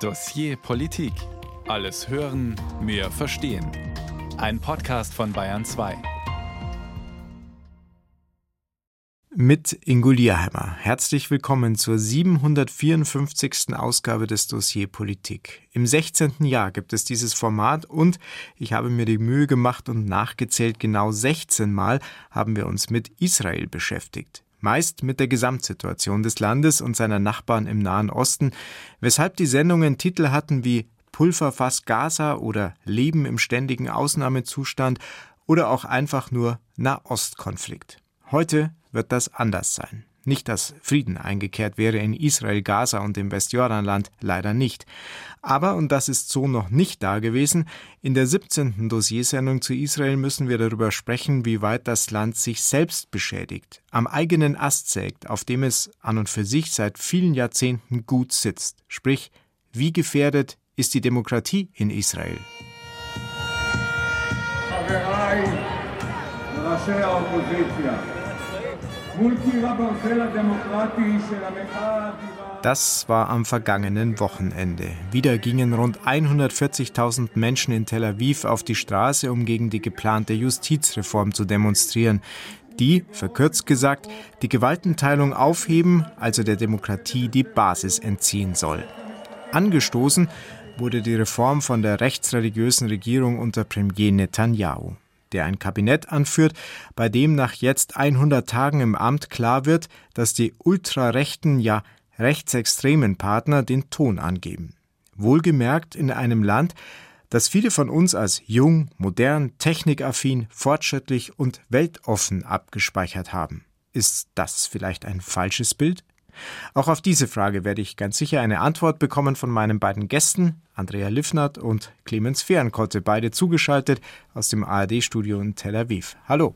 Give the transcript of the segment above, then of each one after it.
Dossier Politik. Alles hören, mehr verstehen. Ein Podcast von Bayern 2. Mit Ingo Lierheimer. Herzlich willkommen zur 754. Ausgabe des Dossier Politik. Im 16. Jahr gibt es dieses Format und ich habe mir die Mühe gemacht und nachgezählt, genau 16 Mal haben wir uns mit Israel beschäftigt meist mit der Gesamtsituation des Landes und seiner Nachbarn im Nahen Osten, weshalb die Sendungen Titel hatten wie Pulverfass Gaza oder Leben im ständigen Ausnahmezustand oder auch einfach nur Nahostkonflikt. Heute wird das anders sein. Nicht, dass Frieden eingekehrt wäre in Israel, Gaza und im Westjordanland, leider nicht. Aber, und das ist so noch nicht da gewesen, in der 17. Dossiersendung zu Israel müssen wir darüber sprechen, wie weit das Land sich selbst beschädigt, am eigenen Ast sägt, auf dem es an und für sich seit vielen Jahrzehnten gut sitzt. Sprich, wie gefährdet ist die Demokratie in Israel? חבריי ראשי האופוזיציה das war am vergangenen Wochenende. Wieder gingen rund 140.000 Menschen in Tel Aviv auf die Straße, um gegen die geplante Justizreform zu demonstrieren, die, verkürzt gesagt, die Gewaltenteilung aufheben, also der Demokratie die Basis entziehen soll. Angestoßen wurde die Reform von der rechtsreligiösen Regierung unter Premier Netanyahu der ein Kabinett anführt, bei dem nach jetzt 100 Tagen im Amt klar wird, dass die ultrarechten, ja rechtsextremen Partner den Ton angeben. Wohlgemerkt in einem Land, das viele von uns als jung, modern, technikaffin, fortschrittlich und weltoffen abgespeichert haben. Ist das vielleicht ein falsches Bild? Auch auf diese Frage werde ich ganz sicher eine Antwort bekommen von meinen beiden Gästen, Andrea Liffnert und Clemens Fehrenkotte, beide zugeschaltet aus dem ARD-Studio in Tel Aviv. Hallo.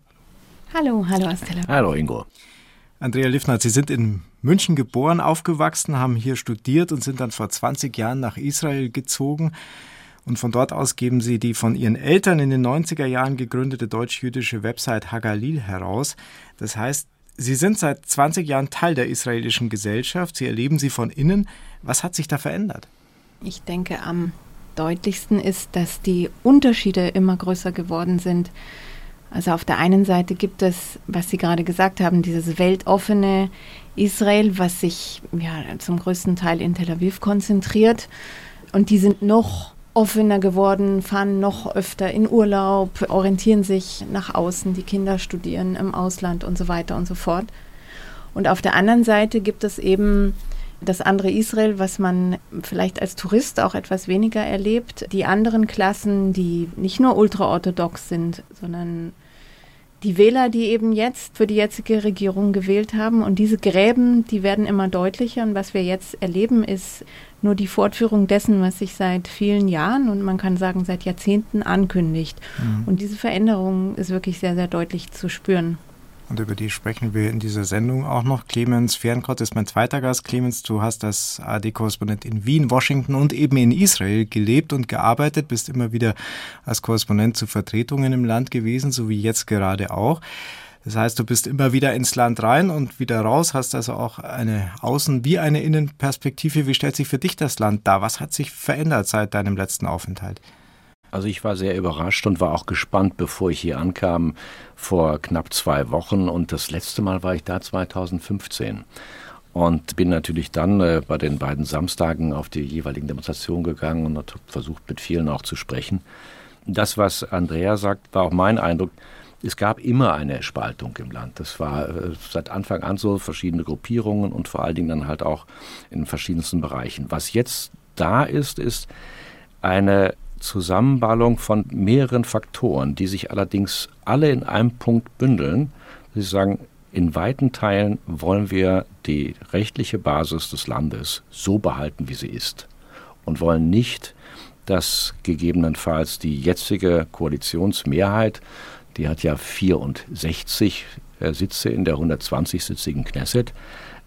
Hallo, hallo aus Tel Aviv. Hallo Ingo. Andrea Liffnert, Sie sind in München geboren, aufgewachsen, haben hier studiert und sind dann vor 20 Jahren nach Israel gezogen. Und von dort aus geben Sie die von Ihren Eltern in den 90er Jahren gegründete deutsch-jüdische Website Hagalil heraus. Das heißt, Sie sind seit 20 Jahren Teil der israelischen Gesellschaft. Sie erleben sie von innen. Was hat sich da verändert? Ich denke, am deutlichsten ist, dass die Unterschiede immer größer geworden sind. Also auf der einen Seite gibt es, was Sie gerade gesagt haben, dieses weltoffene Israel, was sich ja, zum größten Teil in Tel Aviv konzentriert. Und die sind noch offener geworden, fahren noch öfter in Urlaub, orientieren sich nach außen, die Kinder studieren im Ausland und so weiter und so fort. Und auf der anderen Seite gibt es eben das andere Israel, was man vielleicht als Tourist auch etwas weniger erlebt. Die anderen Klassen, die nicht nur ultraorthodox sind, sondern die Wähler, die eben jetzt für die jetzige Regierung gewählt haben. Und diese Gräben, die werden immer deutlicher. Und was wir jetzt erleben, ist nur die Fortführung dessen, was sich seit vielen Jahren und man kann sagen seit Jahrzehnten ankündigt. Mhm. Und diese Veränderung ist wirklich sehr, sehr deutlich zu spüren. Und über die sprechen wir in dieser Sendung auch noch. Clemens Fernkott ist mein zweiter Gast. Clemens, du hast als AD-Korrespondent in Wien, Washington und eben in Israel gelebt und gearbeitet, bist immer wieder als Korrespondent zu Vertretungen im Land gewesen, so wie jetzt gerade auch. Das heißt, du bist immer wieder ins Land rein und wieder raus, hast also auch eine Außen- wie eine Innenperspektive. Wie stellt sich für dich das Land dar? Was hat sich verändert seit deinem letzten Aufenthalt? Also ich war sehr überrascht und war auch gespannt, bevor ich hier ankam, vor knapp zwei Wochen. Und das letzte Mal war ich da 2015. Und bin natürlich dann äh, bei den beiden Samstagen auf die jeweiligen Demonstrationen gegangen und habe versucht, mit vielen auch zu sprechen. Das, was Andrea sagt, war auch mein Eindruck. Es gab immer eine Spaltung im Land. Das war äh, seit Anfang an so verschiedene Gruppierungen und vor allen Dingen dann halt auch in verschiedensten Bereichen. Was jetzt da ist, ist eine Zusammenballung von mehreren Faktoren, die sich allerdings alle in einem Punkt bündeln. Sie sagen, in weiten Teilen wollen wir die rechtliche Basis des Landes so behalten, wie sie ist und wollen nicht, dass gegebenenfalls die jetzige Koalitionsmehrheit, die hat ja 64 äh, Sitze in der 120-sitzigen Knesset,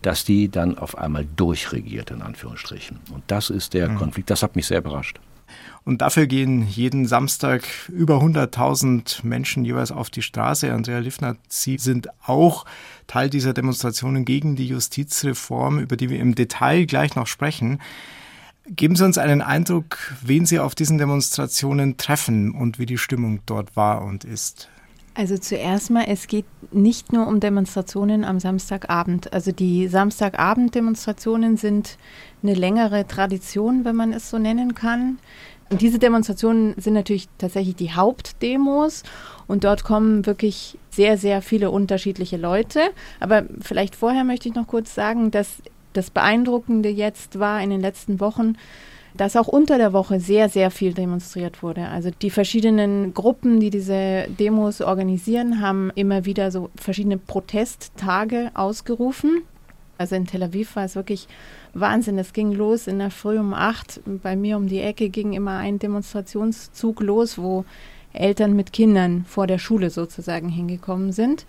dass die dann auf einmal durchregiert, in Anführungsstrichen. Und das ist der mhm. Konflikt, das hat mich sehr überrascht. Und dafür gehen jeden Samstag über 100.000 Menschen jeweils auf die Straße. Andrea Liffner, Sie sind auch Teil dieser Demonstrationen gegen die Justizreform, über die wir im Detail gleich noch sprechen. Geben Sie uns einen Eindruck, wen Sie auf diesen Demonstrationen treffen und wie die Stimmung dort war und ist. Also zuerst mal, es geht nicht nur um Demonstrationen am Samstagabend. Also die Samstagabend-Demonstrationen sind eine längere Tradition, wenn man es so nennen kann. Und diese Demonstrationen sind natürlich tatsächlich die Hauptdemos und dort kommen wirklich sehr, sehr viele unterschiedliche Leute. Aber vielleicht vorher möchte ich noch kurz sagen, dass das Beeindruckende jetzt war in den letzten Wochen, dass auch unter der Woche sehr, sehr viel demonstriert wurde. Also die verschiedenen Gruppen, die diese Demos organisieren, haben immer wieder so verschiedene Protesttage ausgerufen. Also in Tel Aviv war es wirklich Wahnsinn. Es ging los in der Früh um acht. Bei mir um die Ecke ging immer ein Demonstrationszug los, wo Eltern mit Kindern vor der Schule sozusagen hingekommen sind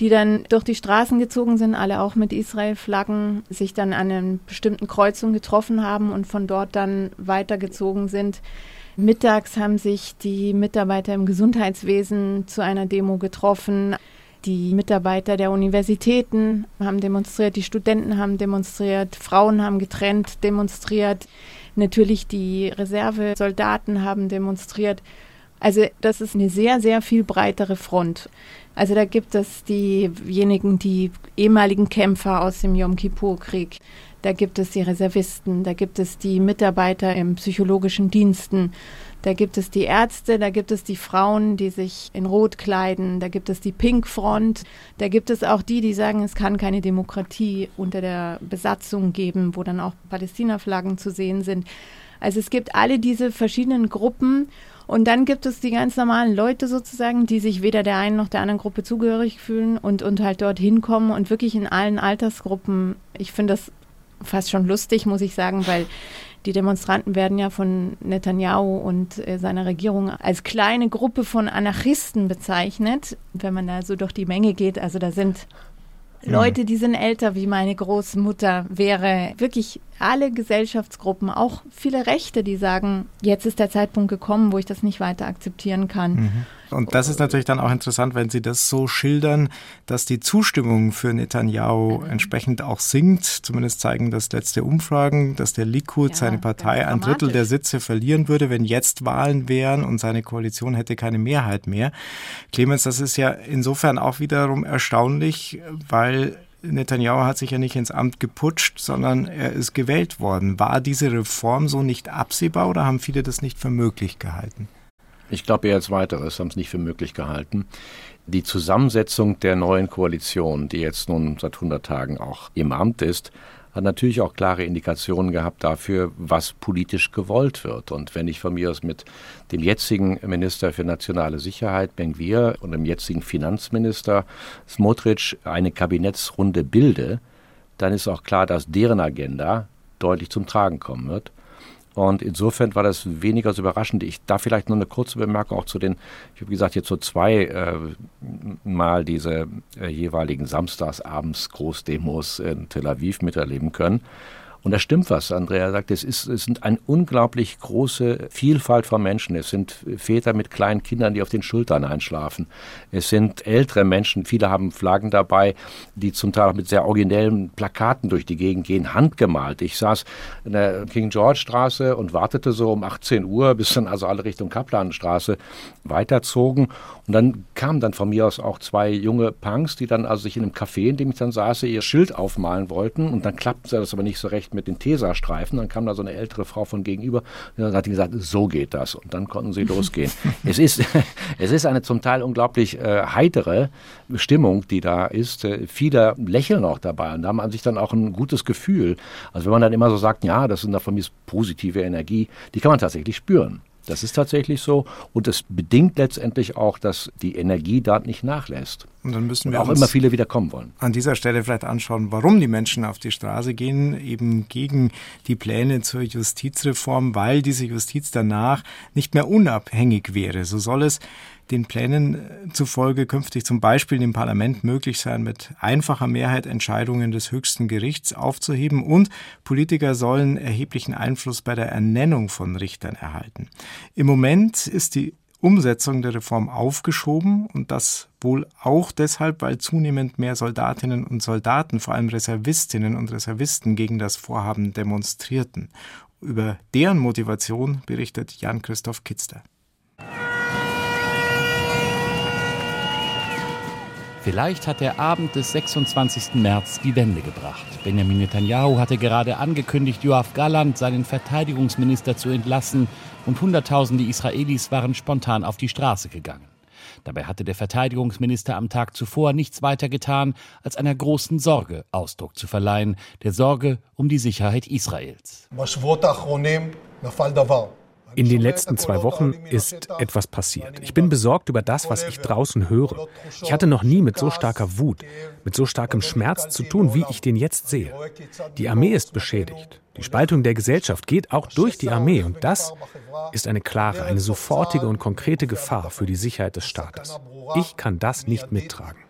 die dann durch die Straßen gezogen sind, alle auch mit Israel-Flaggen, sich dann an einer bestimmten Kreuzung getroffen haben und von dort dann weitergezogen sind. Mittags haben sich die Mitarbeiter im Gesundheitswesen zu einer Demo getroffen. Die Mitarbeiter der Universitäten haben demonstriert, die Studenten haben demonstriert, Frauen haben getrennt demonstriert, natürlich die Reservesoldaten haben demonstriert. Also das ist eine sehr, sehr viel breitere Front. Also da gibt es diejenigen, die ehemaligen Kämpfer aus dem Yom Kippur-Krieg. Da gibt es die Reservisten, da gibt es die Mitarbeiter im psychologischen Diensten, da gibt es die Ärzte, da gibt es die Frauen, die sich in Rot kleiden, da gibt es die Pink Front, da gibt es auch die, die sagen, es kann keine Demokratie unter der Besatzung geben, wo dann auch Palästina-Flaggen zu sehen sind. Also es gibt alle diese verschiedenen Gruppen und dann gibt es die ganz normalen Leute sozusagen, die sich weder der einen noch der anderen Gruppe zugehörig fühlen und, und halt dort hinkommen und wirklich in allen Altersgruppen. Ich finde das fast schon lustig, muss ich sagen, weil die Demonstranten werden ja von Netanyahu und äh, seiner Regierung als kleine Gruppe von Anarchisten bezeichnet, wenn man da so durch die Menge geht. Also da sind Leute, die sind älter wie meine Großmutter, wäre wirklich alle Gesellschaftsgruppen, auch viele Rechte, die sagen, jetzt ist der Zeitpunkt gekommen, wo ich das nicht weiter akzeptieren kann. Mhm. Und das ist natürlich dann auch interessant, wenn Sie das so schildern, dass die Zustimmung für Netanyahu entsprechend auch sinkt. Zumindest zeigen das letzte Umfragen, dass der Likud, ja, seine Partei, ein Drittel der Sitze verlieren würde, wenn jetzt Wahlen wären und seine Koalition hätte keine Mehrheit mehr. Clemens, das ist ja insofern auch wiederum erstaunlich, weil Netanyahu hat sich ja nicht ins Amt geputscht, sondern er ist gewählt worden. War diese Reform so nicht absehbar oder haben viele das nicht für möglich gehalten? Ich glaube eher als weiteres, haben es nicht für möglich gehalten. Die Zusammensetzung der neuen Koalition, die jetzt nun seit 100 Tagen auch im Amt ist, hat natürlich auch klare Indikationen gehabt dafür, was politisch gewollt wird. Und wenn ich von mir aus mit dem jetzigen Minister für nationale Sicherheit, Ben-Gvir, und dem jetzigen Finanzminister Smotrich eine Kabinettsrunde bilde, dann ist auch klar, dass deren Agenda deutlich zum Tragen kommen wird. Und insofern war das weniger so überraschend. Ich darf vielleicht nur eine kurze Bemerkung auch zu den, ich habe gesagt, jetzt so zwei äh, Mal diese äh, jeweiligen Samstagsabends Großdemos in Tel Aviv miterleben können. Und da stimmt was, Andrea sagt. Es, ist, es sind eine unglaublich große Vielfalt von Menschen. Es sind Väter mit kleinen Kindern, die auf den Schultern einschlafen. Es sind ältere Menschen. Viele haben Flaggen dabei, die zum Teil auch mit sehr originellen Plakaten durch die Gegend gehen, handgemalt. Ich saß in der King George Straße und wartete so um 18 Uhr, bis dann also alle Richtung Kaplanstraße weiterzogen. Und dann kamen dann von mir aus auch zwei junge Punks, die dann also sich in einem Café, in dem ich dann saß, ihr Schild aufmalen wollten. Und dann klappte das aber nicht so recht mit den Tesa-Streifen. Dann kam da so eine ältere Frau von gegenüber und dann hat die gesagt, so geht das. Und dann konnten sie losgehen. es, ist, es ist eine zum Teil unglaublich äh, heitere Stimmung, die da ist. Äh, viele lächeln auch dabei und da hat man sich dann auch ein gutes Gefühl. Also wenn man dann immer so sagt, ja, das sind da von mir positive Energie, die kann man tatsächlich spüren. Das ist tatsächlich so und es bedingt letztendlich auch, dass die Energie dort nicht nachlässt. Und dann müssen wir auch immer viele wieder kommen wollen. An dieser Stelle vielleicht anschauen, warum die Menschen auf die Straße gehen, eben gegen die Pläne zur Justizreform, weil diese Justiz danach nicht mehr unabhängig wäre. So soll es den Plänen äh, zufolge künftig zum Beispiel im Parlament möglich sein, mit einfacher Mehrheit Entscheidungen des höchsten Gerichts aufzuheben und Politiker sollen erheblichen Einfluss bei der Ernennung von Richtern erhalten. Im Moment ist die Umsetzung der Reform aufgeschoben und das wohl auch deshalb, weil zunehmend mehr Soldatinnen und Soldaten, vor allem Reservistinnen und Reservisten, gegen das Vorhaben demonstrierten. Über deren Motivation berichtet Jan-Christoph Kitzler. Vielleicht hat der Abend des 26. März die Wende gebracht. Benjamin Netanyahu hatte gerade angekündigt, Joachim Galland, seinen Verteidigungsminister, zu entlassen und Hunderttausende Israelis waren spontan auf die Straße gegangen. Dabei hatte der Verteidigungsminister am Tag zuvor nichts weiter getan, als einer großen Sorge Ausdruck zu verleihen, der Sorge um die Sicherheit Israels. In den letzten zwei Wochen ist etwas passiert. Ich bin besorgt über das, was ich draußen höre. Ich hatte noch nie mit so starker Wut, mit so starkem Schmerz zu tun, wie ich den jetzt sehe. Die Armee ist beschädigt. Die Spaltung der Gesellschaft geht auch durch die Armee und das ist eine klare, eine sofortige und konkrete Gefahr für die Sicherheit des Staates. Ich kann das nicht mittragen.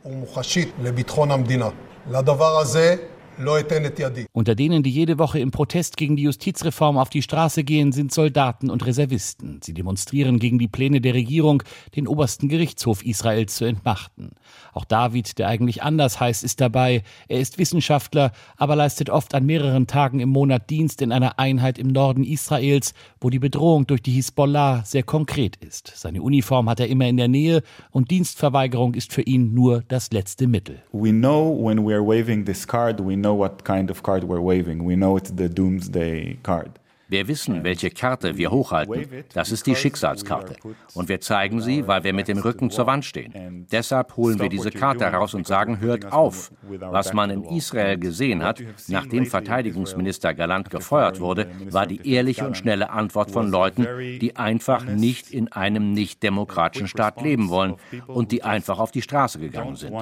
Unter denen, die jede Woche im Protest gegen die Justizreform auf die Straße gehen, sind Soldaten und Reservisten. Sie demonstrieren gegen die Pläne der Regierung, den obersten Gerichtshof Israels zu entmachten. Auch David, der eigentlich anders heißt, ist dabei. Er ist Wissenschaftler, aber leistet oft an mehreren Tagen im Monat Dienst in einer Einheit im Norden Israels, wo die Bedrohung durch die Hisbollah sehr konkret ist. Seine Uniform hat er immer in der Nähe und Dienstverweigerung ist für ihn nur das letzte Mittel. We know when we are waving this card, we know know what kind of card we're waving. We know it's the doomsday card. Wir wissen, welche Karte wir hochhalten. Das ist die Schicksalskarte. Und wir zeigen sie, weil wir mit dem Rücken zur Wand stehen. Deshalb holen wir diese Karte heraus und sagen, hört auf. Was man in Israel gesehen hat, nachdem Verteidigungsminister Galant gefeuert wurde, war die ehrliche und schnelle Antwort von Leuten, die einfach nicht in einem nicht demokratischen Staat leben wollen und die einfach auf die Straße gegangen sind.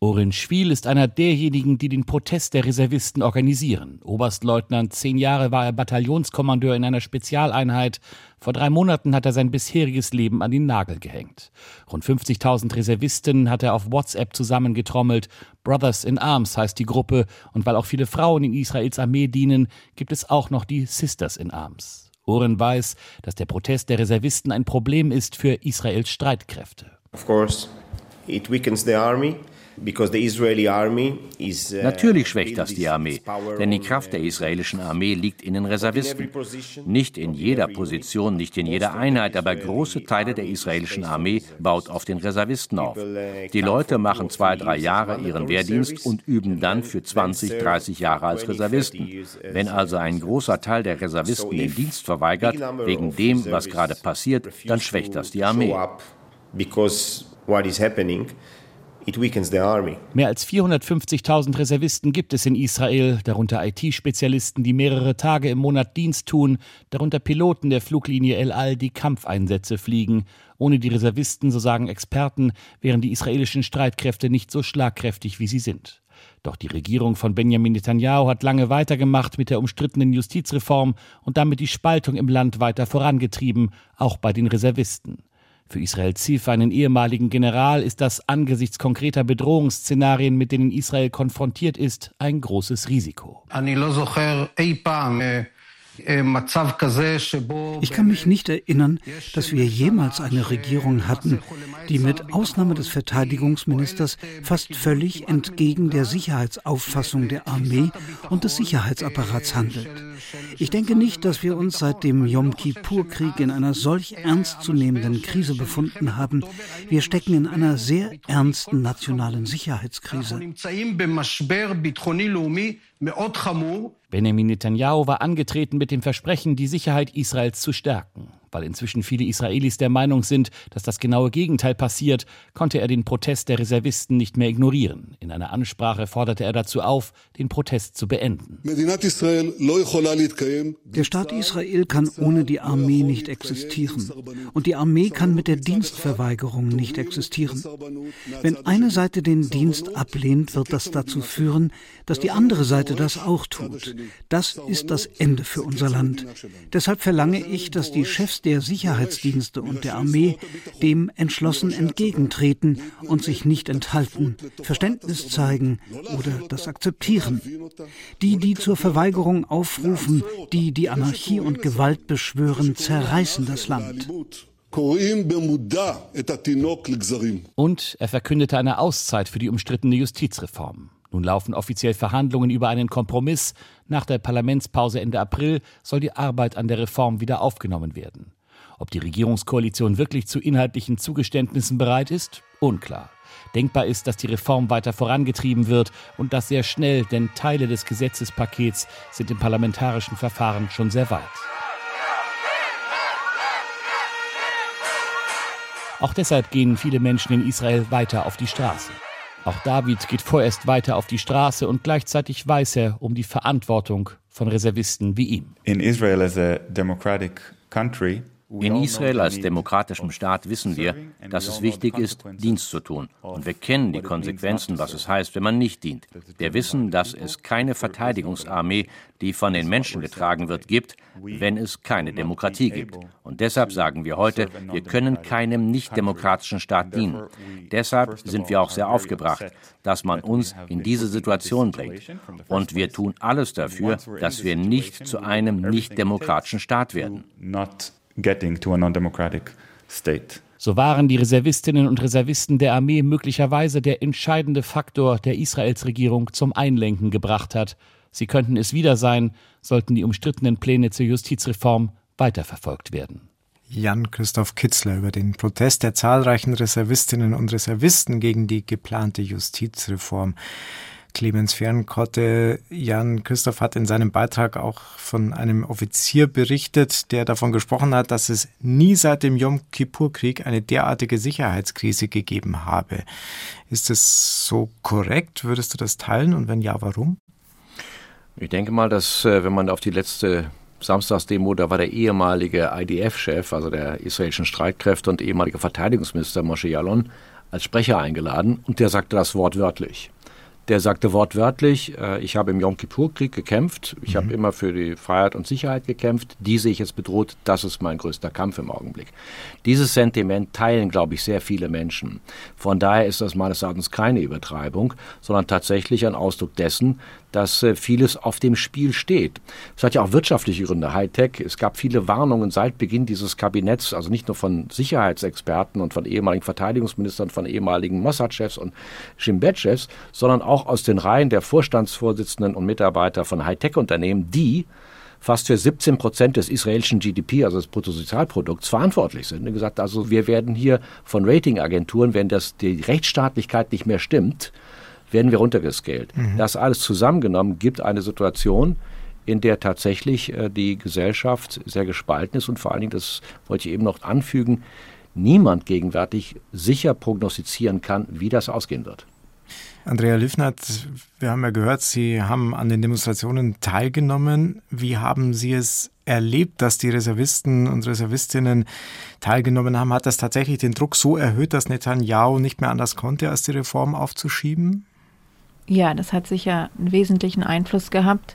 Orin Schwiel ist einer derjenigen, die den Protest der Reservisten organisieren organisieren. Oberstleutnant, zehn Jahre war er Bataillonskommandeur in einer Spezialeinheit. Vor drei Monaten hat er sein bisheriges Leben an den Nagel gehängt. Rund 50.000 Reservisten hat er auf WhatsApp zusammengetrommelt. Brothers in Arms heißt die Gruppe. Und weil auch viele Frauen in Israels Armee dienen, gibt es auch noch die Sisters in Arms. Oren weiß, dass der Protest der Reservisten ein Problem ist für Israels Streitkräfte. Of course, it weakens the army. Uh, Natürlich schwächt das die Armee, denn die Kraft der israelischen Armee liegt in den Reservisten. Nicht in jeder Position, nicht in jeder Einheit, aber große Teile der israelischen Armee baut auf den Reservisten auf. Uh, die Leute machen zwei, drei Jahre ihren Wehrdienst und üben dann für 20, 30 Jahre als Reservisten. Wenn also ein großer Teil der Reservisten den Dienst verweigert, wegen dem, was gerade passiert, dann schwächt das die Armee. Because what is happening Mehr als 450.000 Reservisten gibt es in Israel, darunter IT-Spezialisten, die mehrere Tage im Monat Dienst tun, darunter Piloten der Fluglinie El Al, die Kampfeinsätze fliegen. Ohne die Reservisten, so sagen Experten, wären die israelischen Streitkräfte nicht so schlagkräftig, wie sie sind. Doch die Regierung von Benjamin Netanyahu hat lange weitergemacht mit der umstrittenen Justizreform und damit die Spaltung im Land weiter vorangetrieben, auch bei den Reservisten. Für Israel Zif, einen ehemaligen General, ist das angesichts konkreter Bedrohungsszenarien, mit denen Israel konfrontiert ist, ein großes Risiko. Ich kann mich nicht erinnern, dass wir jemals eine Regierung hatten, die mit Ausnahme des Verteidigungsministers fast völlig entgegen der Sicherheitsauffassung der Armee und des Sicherheitsapparats handelt. Ich denke nicht, dass wir uns seit dem Yom Kippur-Krieg in einer solch ernstzunehmenden Krise befunden haben. Wir stecken in einer sehr ernsten nationalen Sicherheitskrise. Benjamin Netanyahu war angetreten mit dem Versprechen, die Sicherheit Israels zu stärken. Weil inzwischen viele Israelis der Meinung sind, dass das genaue Gegenteil passiert, konnte er den Protest der Reservisten nicht mehr ignorieren. In einer Ansprache forderte er dazu auf, den Protest zu beenden. Der Staat Israel kann ohne die Armee nicht existieren. Und die Armee kann mit der Dienstverweigerung nicht existieren. Wenn eine Seite den Dienst ablehnt, wird das dazu führen, dass die andere Seite das auch tut. Das ist das Ende für unser Land. Deshalb verlange ich, dass die Chefs der Sicherheitsdienste und der Armee dem entschlossen entgegentreten und sich nicht enthalten, Verständnis zeigen oder das akzeptieren. Die, die zur Verweigerung aufrufen, die die Anarchie und Gewalt beschwören, zerreißen das Land. Und er verkündete eine Auszeit für die umstrittene Justizreform. Nun laufen offiziell Verhandlungen über einen Kompromiss. Nach der Parlamentspause Ende April soll die Arbeit an der Reform wieder aufgenommen werden. Ob die Regierungskoalition wirklich zu inhaltlichen Zugeständnissen bereit ist, unklar. Denkbar ist, dass die Reform weiter vorangetrieben wird und das sehr schnell, denn Teile des Gesetzespakets sind im parlamentarischen Verfahren schon sehr weit. Auch deshalb gehen viele Menschen in Israel weiter auf die Straße. Auch David geht vorerst weiter auf die Straße und gleichzeitig weiß er um die Verantwortung von Reservisten wie ihm. In Israel as a democratic country, in Israel als demokratischem Staat wissen wir, dass es wichtig ist, Dienst zu tun. Und wir kennen die Konsequenzen, was es heißt, wenn man nicht dient. Wir wissen, dass es keine Verteidigungsarmee, die von den Menschen getragen wird, gibt, wenn es keine Demokratie gibt. Und deshalb sagen wir heute, wir können keinem nicht-demokratischen Staat dienen. Deshalb sind wir auch sehr aufgebracht, dass man uns in diese Situation bringt. Und wir tun alles dafür, dass wir nicht zu einem nicht-demokratischen Staat werden getting to a non-democratic state. So waren die Reservistinnen und Reservisten der Armee möglicherweise der entscheidende Faktor, der Israels Regierung zum Einlenken gebracht hat. Sie könnten es wieder sein, sollten die umstrittenen Pläne zur Justizreform weiterverfolgt werden. Jan-Christoph Kitzler über den Protest der zahlreichen Reservistinnen und Reservisten gegen die geplante Justizreform. Clemens Fernkotte. Jan Christoph hat in seinem Beitrag auch von einem Offizier berichtet, der davon gesprochen hat, dass es nie seit dem Yom Kippur-Krieg eine derartige Sicherheitskrise gegeben habe. Ist es so korrekt? Würdest du das teilen? Und wenn ja, warum? Ich denke mal, dass äh, wenn man auf die letzte Samstagsdemo, da war der ehemalige IDF-Chef, also der israelischen Streitkräfte und ehemalige Verteidigungsminister Moshe Yalon, als Sprecher eingeladen und der sagte das wortwörtlich. Der sagte wortwörtlich, äh, ich habe im Yom Kippur-Krieg gekämpft, ich mhm. habe immer für die Freiheit und Sicherheit gekämpft, die sehe ich jetzt bedroht, das ist mein größter Kampf im Augenblick. Dieses Sentiment teilen, glaube ich, sehr viele Menschen. Von daher ist das meines Erachtens keine Übertreibung, sondern tatsächlich ein Ausdruck dessen, dass äh, vieles auf dem Spiel steht. Es hat ja auch wirtschaftliche Gründe, Hightech. Es gab viele Warnungen seit Beginn dieses Kabinetts, also nicht nur von Sicherheitsexperten und von ehemaligen Verteidigungsministern, von ehemaligen Mossad-Chefs und Schimbet-Chefs, sondern auch aus den Reihen der Vorstandsvorsitzenden und Mitarbeiter von Hightech-Unternehmen, die fast für 17 Prozent des israelischen GDP, also des Bruttosozialprodukts, verantwortlich sind. Und gesagt, also wir werden hier von Ratingagenturen, wenn das die Rechtsstaatlichkeit nicht mehr stimmt, werden wir runtergescaled. Mhm. Das alles zusammengenommen gibt eine Situation, in der tatsächlich äh, die Gesellschaft sehr gespalten ist und vor allen Dingen, das wollte ich eben noch anfügen, niemand gegenwärtig sicher prognostizieren kann, wie das ausgehen wird. Andrea Lüfnert, wir haben ja gehört, Sie haben an den Demonstrationen teilgenommen. Wie haben Sie es erlebt, dass die Reservisten und Reservistinnen teilgenommen haben? Hat das tatsächlich den Druck so erhöht, dass Netanyahu nicht mehr anders konnte, als die Reform aufzuschieben? Ja, das hat sicher einen wesentlichen Einfluss gehabt.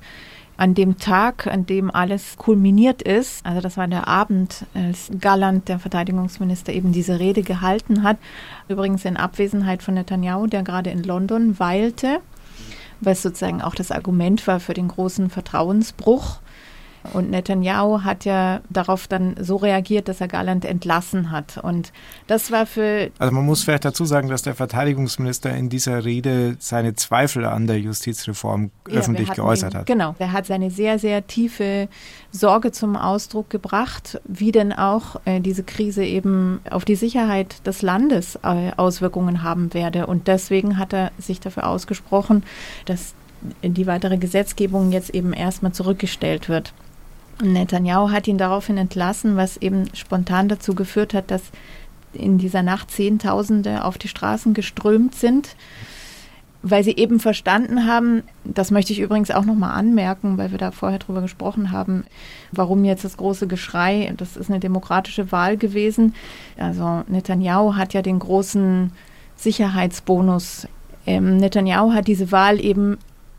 An dem Tag, an dem alles kulminiert ist, also das war der Abend, als Galland, der Verteidigungsminister, eben diese Rede gehalten hat, übrigens in Abwesenheit von Netanyahu, der gerade in London weilte, was sozusagen auch das Argument war für den großen Vertrauensbruch. Und Netanyahu hat ja darauf dann so reagiert, dass er Galland entlassen hat. Und das war für. Also man muss vielleicht dazu sagen, dass der Verteidigungsminister in dieser Rede seine Zweifel an der Justizreform ja, öffentlich geäußert ihn, hat. Genau. Er hat seine sehr, sehr tiefe Sorge zum Ausdruck gebracht, wie denn auch äh, diese Krise eben auf die Sicherheit des Landes äh, Auswirkungen haben werde. Und deswegen hat er sich dafür ausgesprochen, dass die weitere Gesetzgebung jetzt eben erstmal zurückgestellt wird. Netanyahu hat ihn daraufhin entlassen, was eben spontan dazu geführt hat, dass in dieser Nacht Zehntausende auf die Straßen geströmt sind, weil sie eben verstanden haben, das möchte ich übrigens auch nochmal anmerken, weil wir da vorher drüber gesprochen haben, warum jetzt das große Geschrei, das ist eine demokratische Wahl gewesen. Also Netanyahu hat ja den großen Sicherheitsbonus. Ähm, Netanyahu hat diese Wahl eben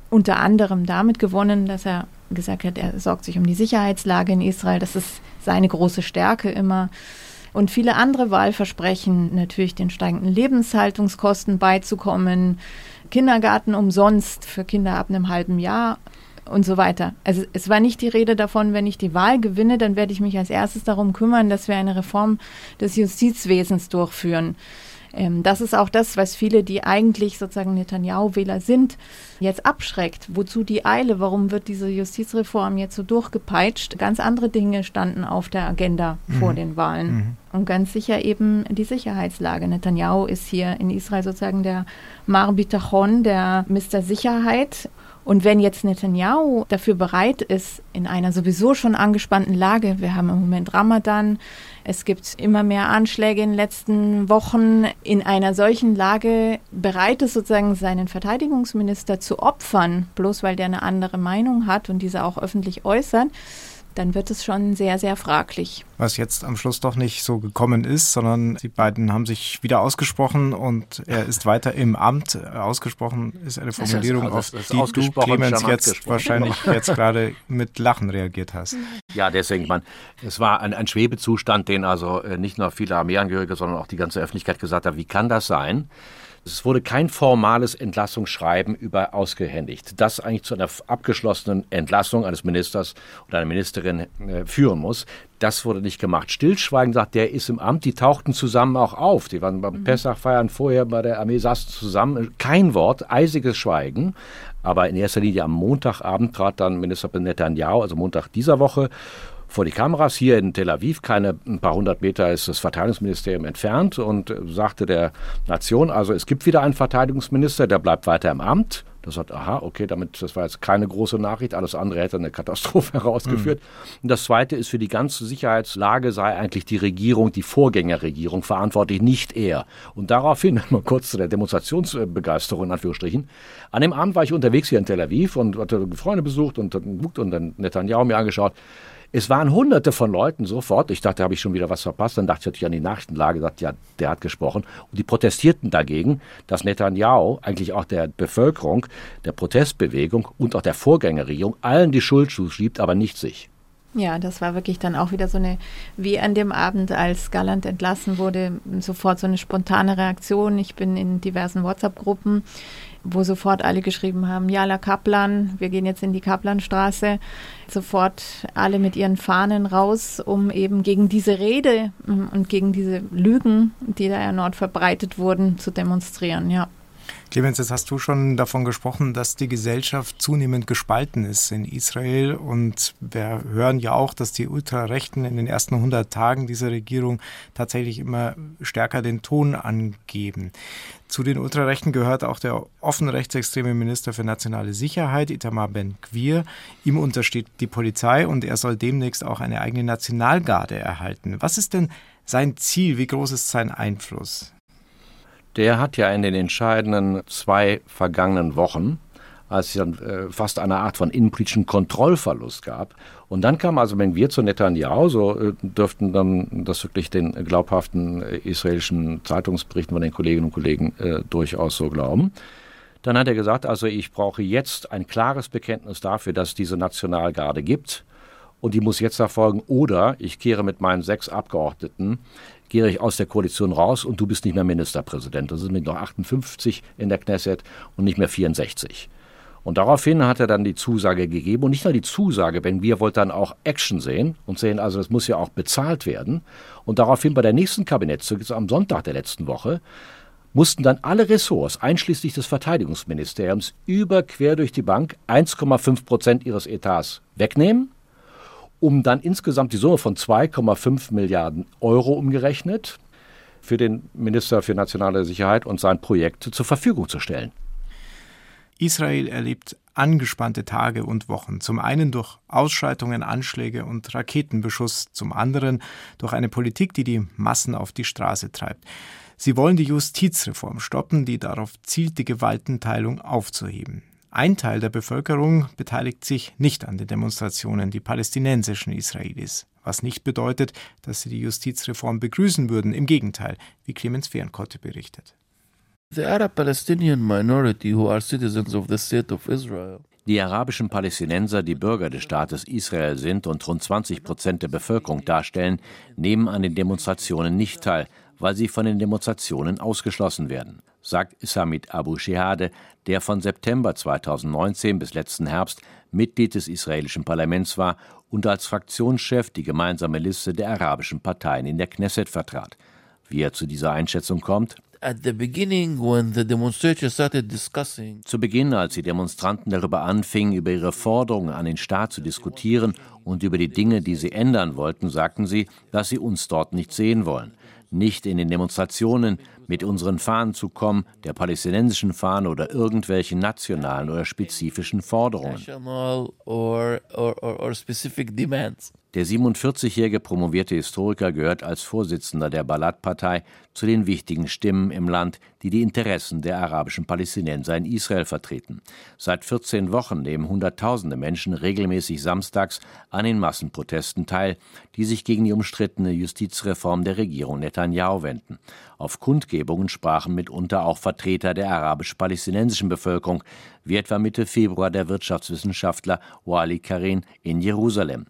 unter anderem damit gewonnen, dass er gesagt hat, er sorgt sich um die Sicherheitslage in Israel. Das ist seine große Stärke immer. Und viele andere Wahlversprechen, natürlich den steigenden Lebenshaltungskosten beizukommen, Kindergarten umsonst für Kinder ab einem halben Jahr und so weiter. Also es war nicht die Rede davon, wenn ich die Wahl gewinne, dann werde ich mich als erstes darum kümmern, dass wir eine Reform des Justizwesens durchführen. Ähm, das ist auch das, was viele, die eigentlich sozusagen Netanyahu-Wähler sind, jetzt abschreckt. Wozu die Eile? Warum wird diese Justizreform jetzt so durchgepeitscht? Ganz andere Dinge standen auf der Agenda mhm. vor den Wahlen. Mhm. Und ganz sicher eben die Sicherheitslage. Netanyahu ist hier in Israel sozusagen der Mar Bitachon, der Mr. Sicherheit. Und wenn jetzt Netanyahu dafür bereit ist, in einer sowieso schon angespannten Lage, wir haben im Moment Ramadan, es gibt immer mehr Anschläge in den letzten Wochen, in einer solchen Lage bereit ist, sozusagen seinen Verteidigungsminister zu opfern, bloß weil der eine andere Meinung hat und diese auch öffentlich äußert, dann wird es schon sehr, sehr fraglich. Was jetzt am Schluss doch nicht so gekommen ist, sondern die beiden haben sich wieder ausgesprochen und er ist weiter im Amt. Ausgesprochen ist eine Formulierung, auf die du, Clemens, jetzt wahrscheinlich jetzt gerade mit Lachen reagiert hast. Ja, deswegen, man, es war ein, ein Schwebezustand, den also äh, nicht nur viele Armeeangehörige, sondern auch die ganze Öffentlichkeit gesagt hat, wie kann das sein? Es wurde kein formales Entlassungsschreiben über ausgehändigt, das eigentlich zu einer abgeschlossenen Entlassung eines Ministers oder einer Ministerin äh, führen muss. Das wurde nicht gemacht. Stillschweigen sagt, der ist im Amt. Die tauchten zusammen auch auf. Die waren beim mhm. Pessachfeiern vorher bei der Armee, saßen zusammen. Kein Wort, eisiges Schweigen. Aber in erster Linie am Montagabend trat dann Minister Netanyahu, also Montag dieser Woche, vor die Kameras hier in Tel Aviv. Keine ein paar hundert Meter ist das Verteidigungsministerium entfernt und sagte der Nation, also es gibt wieder einen Verteidigungsminister, der bleibt weiter im Amt. Das hat, aha, okay, damit, das war jetzt keine große Nachricht, alles andere hätte eine Katastrophe herausgeführt. Mhm. Und das Zweite ist, für die ganze Sicherheitslage sei eigentlich die Regierung, die Vorgängerregierung verantwortlich, nicht er. Und daraufhin, mal kurz zu der Demonstrationsbegeisterung in Anführungsstrichen, an dem Abend war ich unterwegs hier in Tel Aviv und hatte Freunde besucht und, und, und dann Netanyahu mir angeschaut. Es waren hunderte von Leuten sofort. Ich dachte, habe ich schon wieder was verpasst. Dann dachte ich natürlich an die Nachrichtenlage, gesagt, ja, der hat gesprochen. Und die protestierten dagegen, dass Netanyahu eigentlich auch der Bevölkerung, der Protestbewegung und auch der Vorgängerregierung allen die Schuld zuschiebt, aber nicht sich. Ja, das war wirklich dann auch wieder so eine, wie an dem Abend, als Galland entlassen wurde, sofort so eine spontane Reaktion. Ich bin in diversen WhatsApp-Gruppen wo sofort alle geschrieben haben, Jala Kaplan, wir gehen jetzt in die Kaplanstraße. Sofort alle mit ihren Fahnen raus, um eben gegen diese Rede ähm, und gegen diese Lügen, die da erneut verbreitet wurden, zu demonstrieren, ja. Clemens, jetzt hast du schon davon gesprochen, dass die Gesellschaft zunehmend gespalten ist in Israel. Und wir hören ja auch, dass die Ultrarechten in den ersten 100 Tagen dieser Regierung tatsächlich immer stärker den Ton angeben. Zu den Ultrarechten gehört auch der offen rechtsextreme Minister für nationale Sicherheit, Itamar Ben-Gvir. Ihm untersteht die Polizei und er soll demnächst auch eine eigene Nationalgarde erhalten. Was ist denn sein Ziel? Wie groß ist sein Einfluss? Der hat ja in den entscheidenden zwei vergangenen Wochen, als es dann äh, fast eine Art von innenpolitischen Kontrollverlust gab. Und dann kam also, wenn wir zu Netanyahu, so äh, dürften dann das wirklich den glaubhaften äh, israelischen Zeitungsberichten von den Kolleginnen und Kollegen äh, durchaus so glauben. Dann hat er gesagt, also ich brauche jetzt ein klares Bekenntnis dafür, dass es diese Nationalgarde gibt und die muss jetzt erfolgen. Oder ich kehre mit meinen sechs Abgeordneten gehe ich aus der Koalition raus und du bist nicht mehr Ministerpräsident. Das sind noch 58 in der Knesset und nicht mehr 64. Und daraufhin hat er dann die Zusage gegeben und nicht nur die Zusage, wenn wir wollten dann auch Action sehen und sehen, also das muss ja auch bezahlt werden. Und daraufhin bei der nächsten Kabinettssitzung am Sonntag der letzten Woche mussten dann alle Ressorts, einschließlich des Verteidigungsministeriums, über quer durch die Bank 1,5 Prozent ihres Etats wegnehmen um dann insgesamt die Summe von 2,5 Milliarden Euro umgerechnet für den Minister für nationale Sicherheit und sein Projekt zur Verfügung zu stellen. Israel erlebt angespannte Tage und Wochen, zum einen durch Ausschreitungen, Anschläge und Raketenbeschuss, zum anderen durch eine Politik, die die Massen auf die Straße treibt. Sie wollen die Justizreform stoppen, die darauf zielt, die Gewaltenteilung aufzuheben. Ein Teil der Bevölkerung beteiligt sich nicht an den Demonstrationen, die palästinensischen Israelis, was nicht bedeutet, dass sie die Justizreform begrüßen würden. Im Gegenteil, wie Clemens Fehrenkotte berichtet. Die arabischen Palästinenser, die Bürger des Staates Israel sind und rund 20 Prozent der Bevölkerung darstellen, nehmen an den Demonstrationen nicht teil, weil sie von den Demonstrationen ausgeschlossen werden sagt Samit Abu Shehade, der von September 2019 bis letzten Herbst Mitglied des israelischen Parlaments war und als Fraktionschef die gemeinsame Liste der arabischen Parteien in der Knesset vertrat. Wie er zu dieser Einschätzung kommt, Zu Beginn, als die Demonstranten darüber anfingen, über ihre Forderungen an den Staat zu diskutieren und über die Dinge, die sie ändern wollten, sagten sie, dass sie uns dort nicht sehen wollen. Nicht in den Demonstrationen mit unseren Fahnen zu kommen, der palästinensischen Fahne oder irgendwelchen nationalen oder spezifischen Forderungen. Der 47-jährige promovierte Historiker gehört als Vorsitzender der Balad-Partei zu den wichtigen Stimmen im Land, die die Interessen der arabischen Palästinenser in Israel vertreten. Seit 14 Wochen nehmen Hunderttausende Menschen regelmäßig samstags an den Massenprotesten teil, die sich gegen die umstrittene Justizreform der Regierung Netanyahu wenden. Auf Kundgebungen sprachen mitunter auch Vertreter der arabisch-palästinensischen Bevölkerung, wie etwa Mitte Februar der Wirtschaftswissenschaftler Wali Karin in Jerusalem.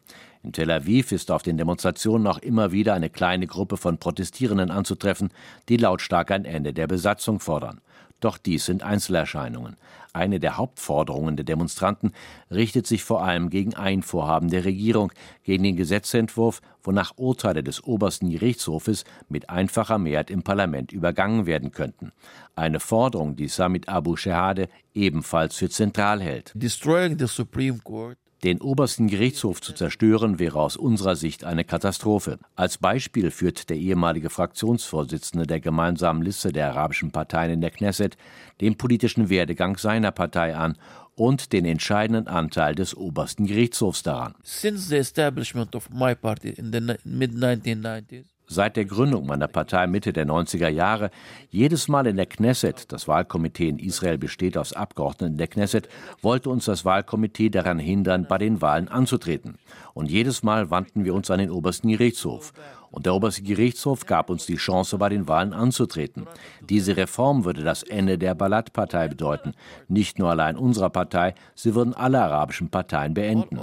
In Tel Aviv ist auf den Demonstrationen auch immer wieder eine kleine Gruppe von Protestierenden anzutreffen, die lautstark ein Ende der Besatzung fordern. Doch dies sind Einzelerscheinungen. Eine der Hauptforderungen der Demonstranten richtet sich vor allem gegen ein Vorhaben der Regierung, gegen den Gesetzentwurf, wonach Urteile des obersten Gerichtshofes mit einfacher Mehrheit im Parlament übergangen werden könnten. Eine Forderung, die Samit Abu Shehade ebenfalls für zentral hält. Destroying the Supreme Court den obersten Gerichtshof zu zerstören, wäre aus unserer Sicht eine Katastrophe. Als Beispiel führt der ehemalige Fraktionsvorsitzende der gemeinsamen Liste der arabischen Parteien in der Knesset den politischen Werdegang seiner Partei an und den entscheidenden Anteil des obersten Gerichtshofs daran. Since the establishment of my party in the mid 1990s seit der Gründung meiner Partei Mitte der 90er Jahre jedes Mal in der Knesset, das Wahlkomitee in Israel besteht aus Abgeordneten der Knesset, wollte uns das Wahlkomitee daran hindern, bei den Wahlen anzutreten. Und jedes Mal wandten wir uns an den obersten Gerichtshof. Und der oberste Gerichtshof gab uns die Chance, bei den Wahlen anzutreten. Diese Reform würde das Ende der Balad-Partei bedeuten. Nicht nur allein unserer Partei, sie würden alle arabischen Parteien beenden.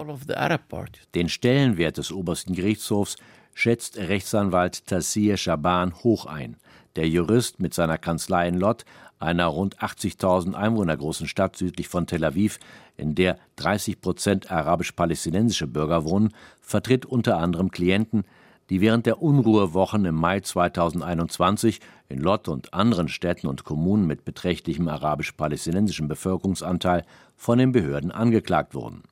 Den Stellenwert des obersten Gerichtshofs schätzt Rechtsanwalt Tassir Shaban hoch ein. Der Jurist mit seiner Kanzlei in Lot, einer rund 80.000 Einwohner großen Stadt südlich von Tel Aviv, in der 30 Prozent arabisch-palästinensische Bürger wohnen, vertritt unter anderem Klienten, die während der Unruhewochen im Mai 2021 in Lot und anderen Städten und Kommunen mit beträchtlichem arabisch-palästinensischen Bevölkerungsanteil von den Behörden angeklagt wurden.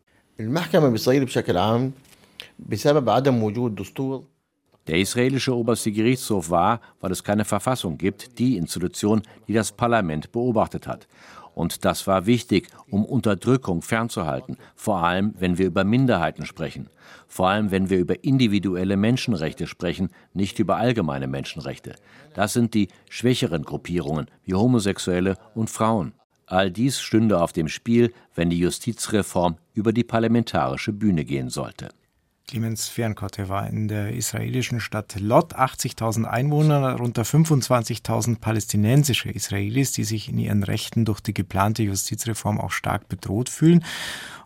Der israelische oberste Gerichtshof war, weil es keine Verfassung gibt, die Institution, die das Parlament beobachtet hat. Und das war wichtig, um Unterdrückung fernzuhalten, vor allem wenn wir über Minderheiten sprechen, vor allem wenn wir über individuelle Menschenrechte sprechen, nicht über allgemeine Menschenrechte. Das sind die schwächeren Gruppierungen wie Homosexuelle und Frauen. All dies stünde auf dem Spiel, wenn die Justizreform über die parlamentarische Bühne gehen sollte. Clemens Fernkotte war in der israelischen Stadt Lot 80.000 Einwohner, darunter 25.000 palästinensische Israelis, die sich in ihren Rechten durch die geplante Justizreform auch stark bedroht fühlen.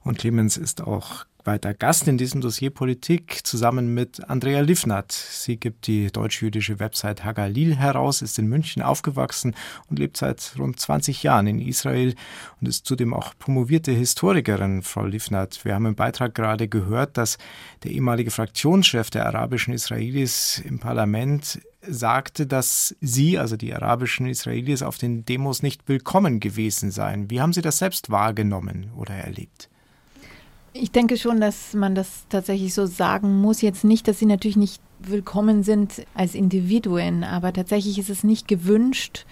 Und Clemens ist auch weiter Gast in diesem Dossier Politik zusammen mit Andrea Livnat. Sie gibt die deutsch-jüdische Website Hagalil heraus, ist in München aufgewachsen und lebt seit rund 20 Jahren in Israel und ist zudem auch promovierte Historikerin, Frau Livnat. Wir haben im Beitrag gerade gehört, dass der ehemalige Fraktionschef der arabischen Israelis im Parlament sagte, dass Sie, also die arabischen Israelis, auf den Demos nicht willkommen gewesen seien. Wie haben Sie das selbst wahrgenommen oder erlebt? Ich denke schon, dass man das tatsächlich so sagen muss. Jetzt nicht, dass sie natürlich nicht willkommen sind als Individuen, aber tatsächlich ist es nicht gewünscht,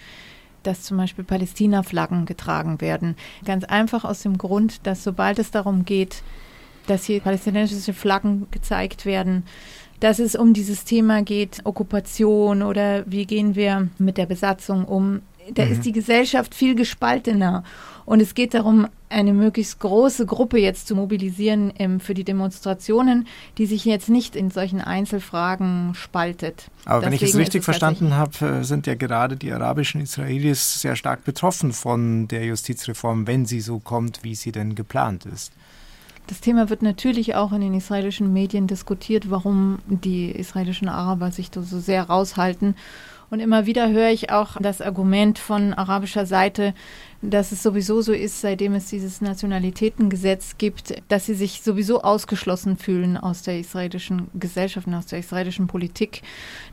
dass zum Beispiel Palästina-Flaggen getragen werden. Ganz einfach aus dem Grund, dass sobald es darum geht, dass hier palästinensische Flaggen gezeigt werden, dass es um dieses Thema geht, Okkupation oder wie gehen wir mit der Besatzung um, da mhm. ist die Gesellschaft viel gespaltener. Und es geht darum, eine möglichst große Gruppe jetzt zu mobilisieren ähm, für die Demonstrationen, die sich jetzt nicht in solchen Einzelfragen spaltet. Aber Deswegen wenn ich es richtig es verstanden habe, äh, sind ja gerade die arabischen Israelis sehr stark betroffen von der Justizreform, wenn sie so kommt, wie sie denn geplant ist. Das Thema wird natürlich auch in den israelischen Medien diskutiert, warum die israelischen Araber sich so sehr raushalten Und immer wieder höre ich auch das Argument von arabischer Seite, dass es sowieso so ist, seitdem es dieses Nationalitätengesetz gibt, dass sie sich sowieso ausgeschlossen fühlen aus der israelischen Gesellschaft und aus der israelischen Politik,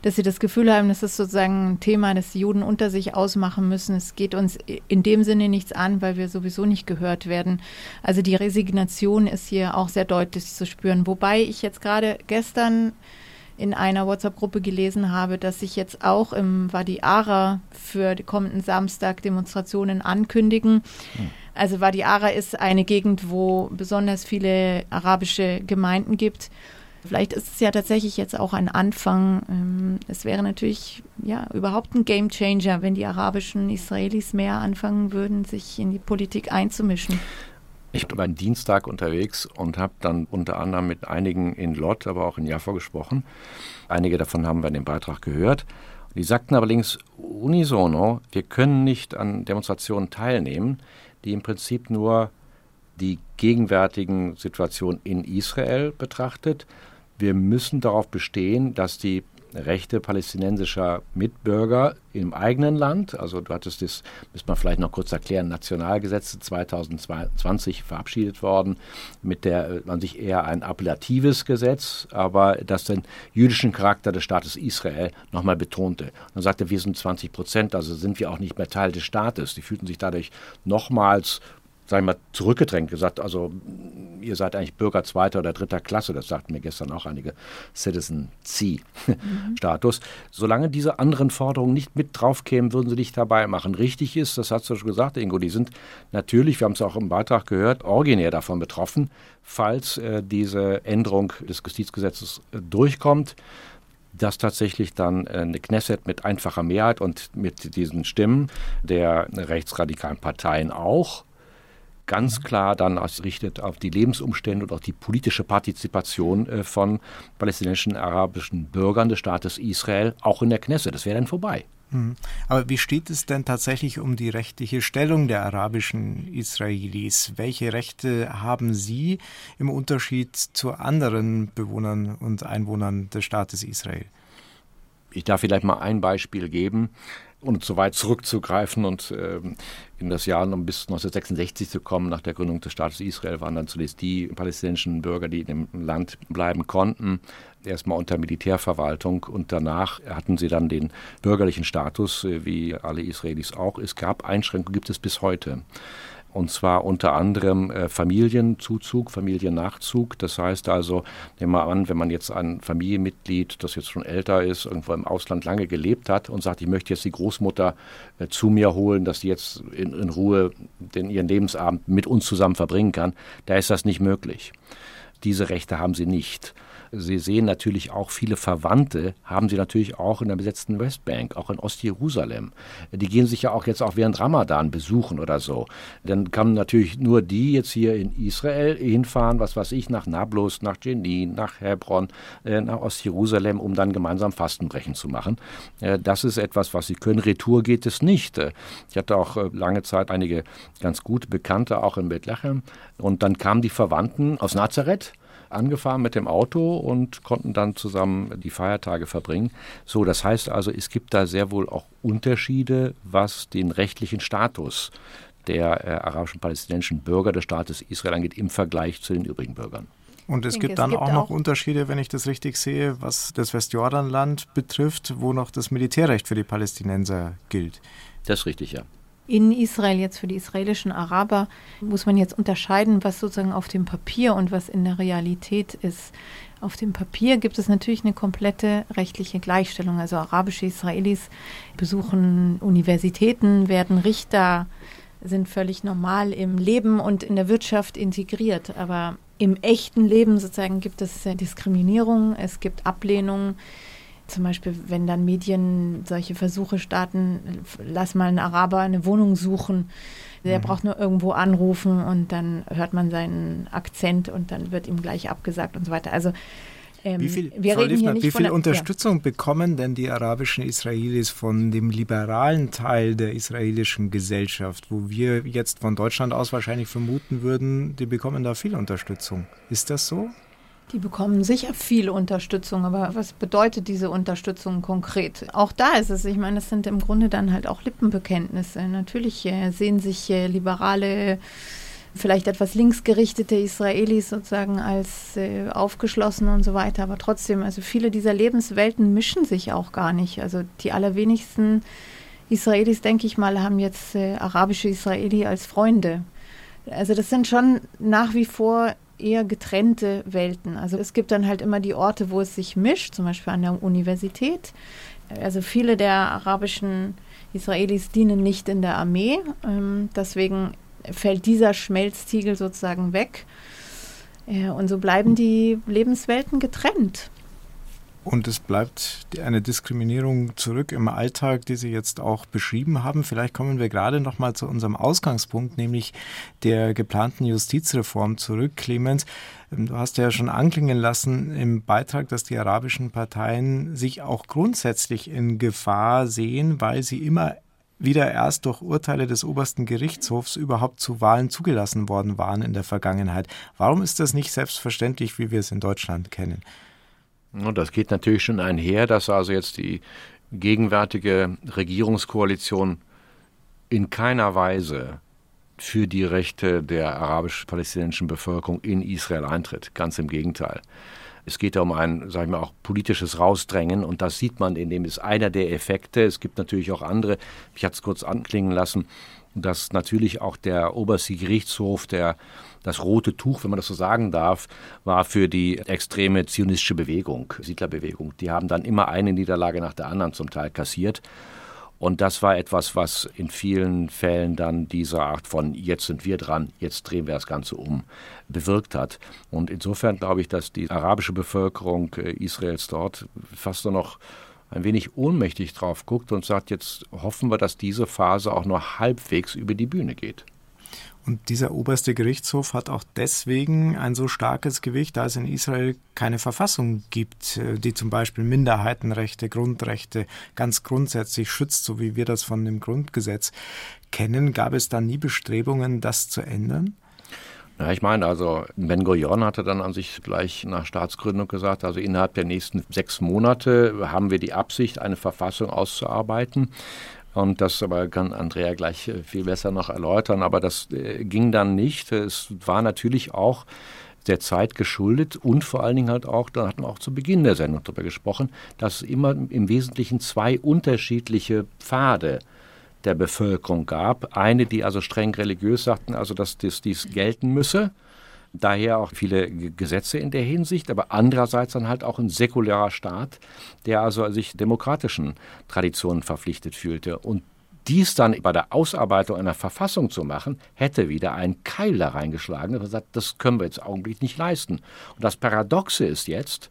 dass sie das Gefühl haben, das ist sozusagen ein Thema, das die Juden unter sich ausmachen müssen. Es geht uns in dem Sinne nichts an, weil wir sowieso nicht gehört werden. Also die Resignation ist hier auch sehr deutlich zu spüren. Wobei ich jetzt gerade gestern in einer WhatsApp-Gruppe gelesen habe, dass sich jetzt auch im Wadi Ara für den kommenden Samstag Demonstrationen ankündigen. Hm. Also Wadi Ara ist eine Gegend, wo besonders viele arabische Gemeinden gibt. Vielleicht ist es ja tatsächlich jetzt auch ein Anfang. Ähm, es wäre natürlich ja überhaupt ein Game Changer, wenn die arabischen Israelis mehr anfangen würden, sich in die Politik einzumischen. Ich war am Dienstag unterwegs und habe dann unter anderem mit einigen in Lott, aber auch in Jaffa gesprochen. Einige davon haben wir in dem Beitrag gehört. Die sagten allerdings unisono, wir können nicht an Demonstrationen teilnehmen, die im Prinzip nur die gegenwärtigen Situationen in Israel betrachtet. Wir müssen darauf bestehen, dass die Rechte palästinensischer Mitbürger im eigenen Land. Also du hattest das, müsste man vielleicht noch kurz erklären, Nationalgesetze 2020 verabschiedet worden, mit der an sich eher ein appellatives Gesetz, aber das den jüdischen Charakter des Staates Israel nochmal betonte. Und dann sagte, wir sind 20 Prozent, also sind wir auch nicht mehr Teil des Staates. Die fühlten sich dadurch nochmals sagen wir mal, zurückgedrängt, gesagt, also ihr seid eigentlich Bürger zweiter oder dritter Klasse, das sagten mir gestern auch einige Citizen C-Status. Mhm. Solange diese anderen Forderungen nicht mit draufkämen, würden sie dich dabei machen. Richtig ist, das hast du schon gesagt, Ingo, die sind natürlich, wir haben es auch im Beitrag gehört, originär davon betroffen, falls äh, diese Änderung des Justizgesetzes äh, durchkommt dass tatsächlich dann äh, eine Knesset mit einfacher Mehrheit und mit diesen Stimmen der rechtsradikalen Parteien auch ganz klar dann ausrichtet auf die Lebensumstände und auch die politische Partizipation äh, von palästinensischen arabischen Bürgern des Staates Israel auch in der Knesset. Das wäre dann vorbei. Mhm. Aber wie steht es denn tatsächlich um die rechtliche Stellung der arabischen Israelis? Welche Rechte haben sie im Unterschied zu anderen Bewohnern und Einwohnern des Staates Israel? Ich darf vielleicht mal ein Beispiel geben und so weit zurückzugreifen und ähm, in das Jahr um bis 1966 zu kommen, nach der Gründung des Staates Israel, waren dann zunächst die palästinensischen Bürger, die in dem Land bleiben konnten, erstmal unter Militärverwaltung und danach hatten sie dann den bürgerlichen Status, äh, wie alle Israelis auch. Es gab Einschränkungen, gibt es bis heute und zwar unter anderem äh, Familienzuzug, Familiennachzug. Das heißt also, nehmen wir an, wenn man jetzt ein Familienmitglied, das jetzt schon älter ist, irgendwo im Ausland lange gelebt hat und sagt, ich möchte jetzt die Großmutter äh, zu mir holen, dass sie jetzt in, in Ruhe den, ihren Lebensabend mit uns zusammen verbringen kann, da ist das nicht möglich. Diese Rechte haben sie nicht. Sie sehen natürlich auch viele Verwandte, haben Sie natürlich auch in der besetzten Westbank, auch in Ostjerusalem. Die gehen sich ja auch jetzt auch während Ramadan besuchen oder so. Dann kann natürlich nur die jetzt hier in Israel hinfahren, was weiß ich, nach Nablus, nach Jenin, nach Hebron, äh, nach Ostjerusalem, um dann gemeinsam Fastenbrechen zu machen. Äh, das ist etwas, was sie können. Retour geht es nicht. Äh, ich hatte auch lange Zeit einige ganz gute Bekannte, auch in Bethlehem. Und dann kamen die Verwandten aus Nazareth angefahren mit dem Auto und konnten dann zusammen die Feiertage verbringen. So, das heißt also, es gibt da sehr wohl auch Unterschiede, was den rechtlichen Status der äh, arabischen palästinensischen Bürger des Staates Israel angeht im Vergleich zu den übrigen Bürgern. Und es denke, gibt dann es gibt auch noch Unterschiede, wenn ich das richtig sehe, was das Westjordanland betrifft, wo noch das Militärrecht für die Palästinenser gilt. Das ist richtig, ja in Israel jetzt für die israelischen Araber muss man jetzt unterscheiden, was sozusagen auf dem Papier und was in der Realität ist. Auf dem Papier gibt es natürlich eine komplette rechtliche Gleichstellung. Also arabische Israelis besuchen Universitäten, werden Richter, sind völlig normal im Leben und in der Wirtschaft integriert. Aber im echten Leben sozusagen gibt es Diskriminierung, es gibt Ablehnung zum Beispiel, wenn dann Medien solche Versuche starten, lass mal einen Araber eine Wohnung suchen. Der mhm. braucht nur irgendwo anrufen und dann hört man seinen Akzent und dann wird ihm gleich abgesagt und so weiter. Also ähm, wie viel, wir reden Liefner, wie viel Unterstützung ja. bekommen denn die arabischen Israelis von dem liberalen Teil der israelischen Gesellschaft, wo wir jetzt von Deutschland aus wahrscheinlich vermuten würden, die bekommen da viel Unterstützung. Ist das so? Die bekommen sicher viel Unterstützung, aber was bedeutet diese Unterstützung konkret? Auch da ist es, ich meine, es sind im Grunde dann halt auch Lippenbekenntnisse. Natürlich äh, sehen sich äh, liberale, vielleicht etwas linksgerichtete Israelis sozusagen als äh, aufgeschlossen und so weiter, aber trotzdem, also viele dieser Lebenswelten mischen sich auch gar nicht. Also die allerwenigsten Israelis, denke ich mal, haben jetzt arabische Israeli als Freunde. Also das sind schon nach wie vor eher getrennte Welten. Also es gibt dann halt immer die Orte, wo es sich mischt, zum Beispiel an der Universität. Also viele der arabischen Israelis dienen nicht in der Armee. Ähm, deswegen fällt dieser Schmelztiegel sozusagen weg. Äh, und so bleiben die Lebenswelten getrennt. Und es bleibt eine Diskriminierung zurück im Alltag, die Sie jetzt auch beschrieben haben. Vielleicht kommen wir gerade noch mal zu unserem Ausgangspunkt, nämlich der geplanten Justizreform zurück. Clemens, ähm, du hast ja schon anklingen lassen im Beitrag, dass die arabischen Parteien sich auch grundsätzlich in Gefahr sehen, weil sie immer wieder erst durch Urteile des obersten Gerichtshofs überhaupt zu Wahlen zugelassen worden waren in der Vergangenheit. Warum ist das nicht selbstverständlich, wie wir es in Deutschland kennen? Das geht natürlich schon einher, dass also jetzt die gegenwärtige Regierungskoalition in keiner Weise für die Rechte der arabisch-palästinensischen Bevölkerung in Israel eintritt. Ganz im Gegenteil. Es geht da um ein, sagen wir auch, politisches Rausdrängen und das sieht man, indem es einer der Effekte. Es gibt natürlich auch andere. Ich hatte es kurz anklingen lassen, dass natürlich auch der oberste Gerichtshof, der das rote Tuch, wenn man das so sagen darf, war für die extreme zionistische Bewegung, Siedlerbewegung. Die haben dann immer eine Niederlage nach der anderen zum Teil kassiert. Und das war etwas, was in vielen Fällen dann diese Art von jetzt sind wir dran, jetzt drehen wir das Ganze um, bewirkt hat. Und insofern glaube ich, dass die arabische Bevölkerung äh, Israels dort fast nur noch ein wenig ohnmächtig drauf guckt und sagt, jetzt hoffen wir, dass diese Phase auch nur halbwegs über die Bühne geht. Und dieser oberste Gerichtshof hat auch deswegen ein so starkes Gewicht, da es in Israel keine Verfassung gibt, äh, die zum Beispiel Minderheitenrechte, Grundrechte ganz grundsätzlich schützt, so wie wir das von dem Grundgesetz kennen. Gab es da nie Bestrebungen, das zu ändern? Ja, ich meine, also Ben Gurion hatte dann an sich gleich nach Staatsgründung gesagt, also innerhalb der nächsten sechs Monate haben wir die Absicht, eine Verfassung auszuarbeiten. Und das aber kann Andrea gleich äh, viel besser noch erläutern. Aber das äh, ging dann nicht. Es war natürlich auch der Zeit geschuldet und vor allen Dingen halt auch, da hatten wir auch zu Beginn der Sendung darüber gesprochen, dass es immer im Wesentlichen zwei unterschiedliche Pfade der Bevölkerung gab. Eine, die also streng religiös sagten, also dass dies, dies gelten müsse Daher auch viele Gesetze in der Hinsicht, aber andererseits dann halt auch ein säkularer Staat, der also sich demokratischen Traditionen verpflichtet fühlte. Und dies dann bei der Ausarbeitung einer Verfassung zu machen, hätte wieder einen Keil da reingeschlagen und gesagt, das können wir jetzt augenblicklich nicht leisten. Und das Paradoxe ist jetzt,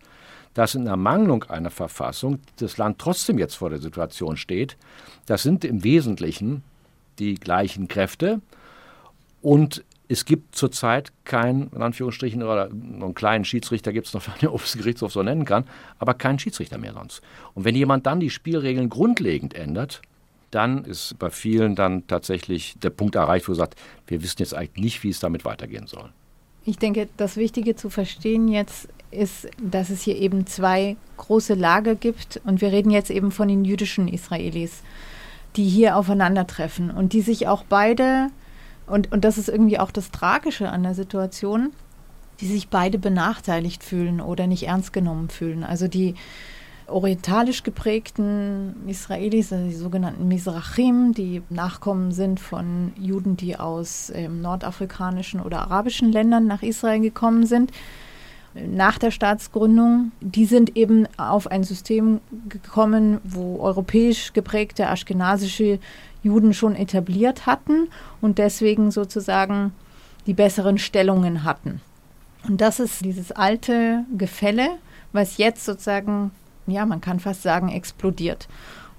dass in Ermangelung einer Verfassung das Land trotzdem jetzt vor der Situation steht. Das sind im Wesentlichen die gleichen Kräfte und es gibt zurzeit keinen, in Anführungsstrichen, oder einen kleinen Schiedsrichter gibt es noch, wenn der Oberste Gerichtshof so nennen kann, aber keinen Schiedsrichter mehr sonst. Und wenn jemand dann die Spielregeln grundlegend ändert, dann ist bei vielen dann tatsächlich der Punkt erreicht, wo sagt, wir wissen jetzt eigentlich nicht, wie es damit weitergehen soll. Ich denke, das Wichtige zu verstehen jetzt ist, dass es hier eben zwei große Lager gibt und wir reden jetzt eben von den jüdischen Israelis, die hier aufeinandertreffen und die sich auch beide und, und das ist irgendwie auch das Tragische an der Situation, die sich beide benachteiligt fühlen oder nicht ernst genommen fühlen. Also die orientalisch geprägten Israelis, also die sogenannten Mizrachim, die Nachkommen sind von Juden, die aus ähm, nordafrikanischen oder arabischen Ländern nach Israel gekommen sind, nach der Staatsgründung, die sind eben auf ein System gekommen, wo europäisch geprägte aschkenasische Juden schon etabliert hatten und deswegen sozusagen die besseren Stellungen hatten. Und das ist dieses alte Gefälle, was jetzt sozusagen, ja, man kann fast sagen, explodiert.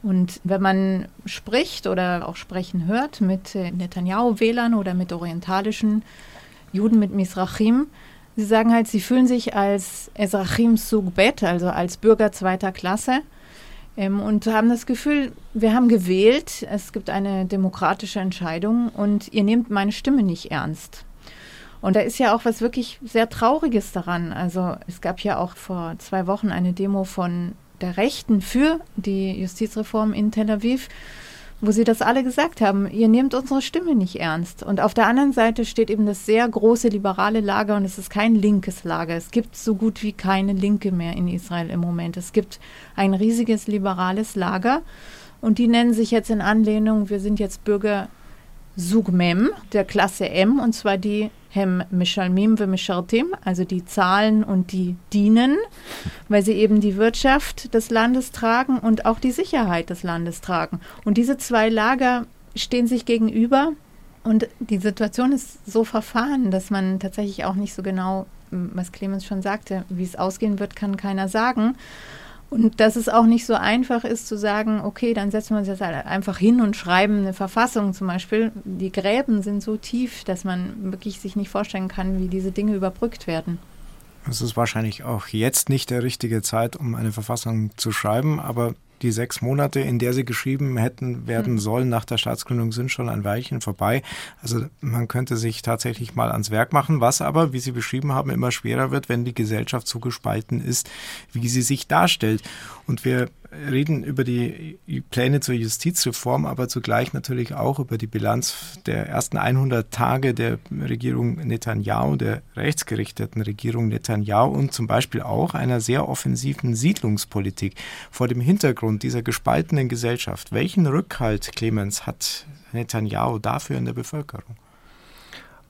Und wenn man spricht oder auch sprechen hört mit äh, Netanyahu-Wählern oder mit orientalischen Juden, mit Misrachim, sie sagen halt, sie fühlen sich als Esrachim Sugbet, also als Bürger zweiter Klasse ähm, und haben das Gefühl, wir haben gewählt, es gibt eine demokratische Entscheidung und ihr nehmt meine Stimme nicht ernst. Und da ist ja auch was wirklich sehr Trauriges daran. Also es gab ja auch vor zwei Wochen eine Demo von der Rechten für die Justizreform in Tel Aviv wo sie das alle gesagt haben, ihr nehmt unsere Stimme nicht ernst. Und auf der anderen Seite steht eben das sehr große liberale Lager und es ist kein linkes Lager. Es gibt so gut wie keine Linke mehr in Israel im Moment. Es gibt ein riesiges liberales Lager und die nennen sich jetzt in Anlehnung, wir sind jetzt Bürger Sugmem der Klasse M und zwar die Hem Mishalmim Mishartim, also die zahlen und die dienen, weil sie eben die Wirtschaft des Landes tragen und auch die Sicherheit des Landes tragen. Und diese zwei Lager stehen sich gegenüber und die Situation ist so verfahren, dass man tatsächlich auch nicht so genau, was Clemens schon sagte, wie es ausgehen wird, kann keiner sagen. Und dass es auch nicht so einfach ist zu sagen, okay, dann setzen wir uns jetzt einfach hin und schreiben eine Verfassung zum Beispiel. Die Gräben sind so tief, dass man wirklich sich nicht vorstellen kann, wie diese Dinge überbrückt werden. Es ist wahrscheinlich auch jetzt nicht der richtige Zeit, um eine Verfassung zu schreiben, aber die sechs Monate, in der sie geschrieben hätten werden hm. sollen nach der Staatsgründung, sind schon ein Weilchen vorbei. Also man könnte sich tatsächlich mal ans Werk machen, was aber, wie Sie beschrieben haben, immer schwerer wird, wenn die Gesellschaft so gespalten ist, wie sie sich darstellt. Und wir reden über die Pläne zur Justizreform, aber zugleich natürlich auch über die Bilanz der ersten 100 Tage der Regierung Netanyahu, der rechtsgerichteten Regierung Netanyahu und zum Beispiel auch einer sehr offensiven Siedlungspolitik. Vor dem Hintergrund dieser gespaltenen Gesellschaft, welchen Rückhalt, Clemens, hat Netanyahu dafür in der Bevölkerung?